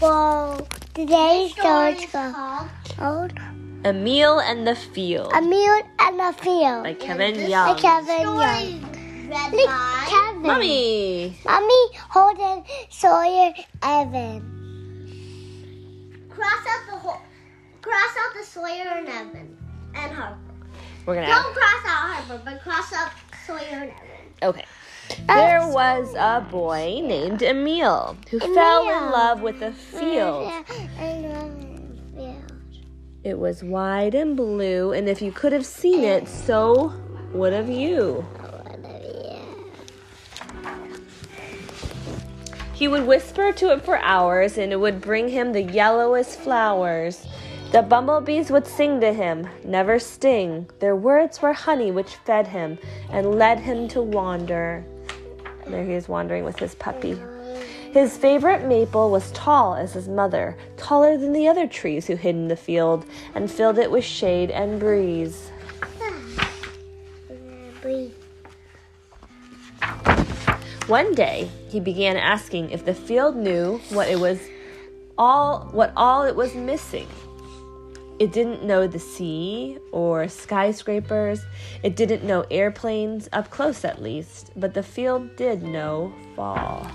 Well, today's story is called called Emil and the Field A Meal and a Field. by Kevin this Young. By Kevin Young. read Look, by Kevin. Mommy. Mommy, Holden, Sawyer, Evan. cross out the whole cross out the Sawyer and Evan and Harper. We're gonna Don't have, cross out Harper, but cross out Sawyer and Evan. okay. There was a boy named Emil who fell in love with a field. It was wide and blue, and if you could have seen it, so would have you. He would whisper to it for hours, and it would bring him the yellowest flowers. The bumblebees would sing to him, never sting. Their words were honey which fed him and led him to wander. There he is wandering with his puppy. His favorite maple was tall as his mother, taller than the other trees who hid in the field and filled it with shade and breeze. One day, he began asking if the field knew what it was all what all it was missing. It didn't know the sea or skyscrapers. It didn't know airplanes, up close at least, but the field did know fall.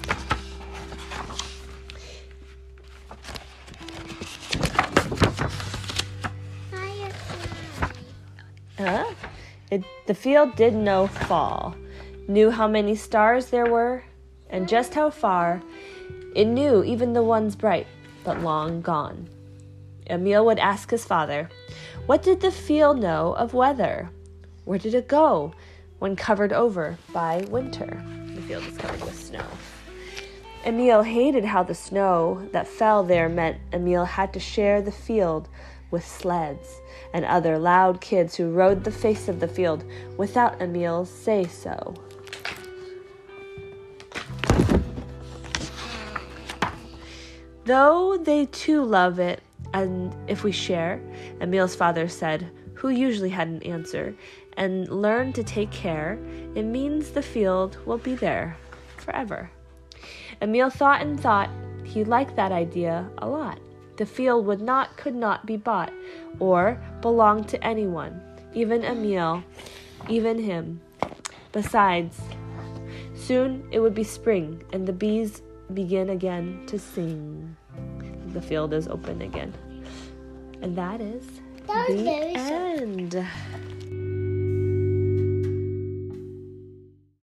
Huh? It, the field did know fall, knew how many stars there were, and just how far. It knew even the ones bright, but long gone. Emil would ask his father, What did the field know of weather? Where did it go when covered over by winter? The field was covered with snow. Emil hated how the snow that fell there meant Emil had to share the field with sleds and other loud kids who rode the face of the field without Emil's say so. Though they too love it, and if we share, Emil's father said, who usually had an answer, and learn to take care, it means the field will be there forever. Emil thought and thought he liked that idea a lot. The field would not, could not be bought or belong to anyone, even Emil, even him. Besides, soon it would be spring and the bees begin again to sing. The field is open again. And that is That the end.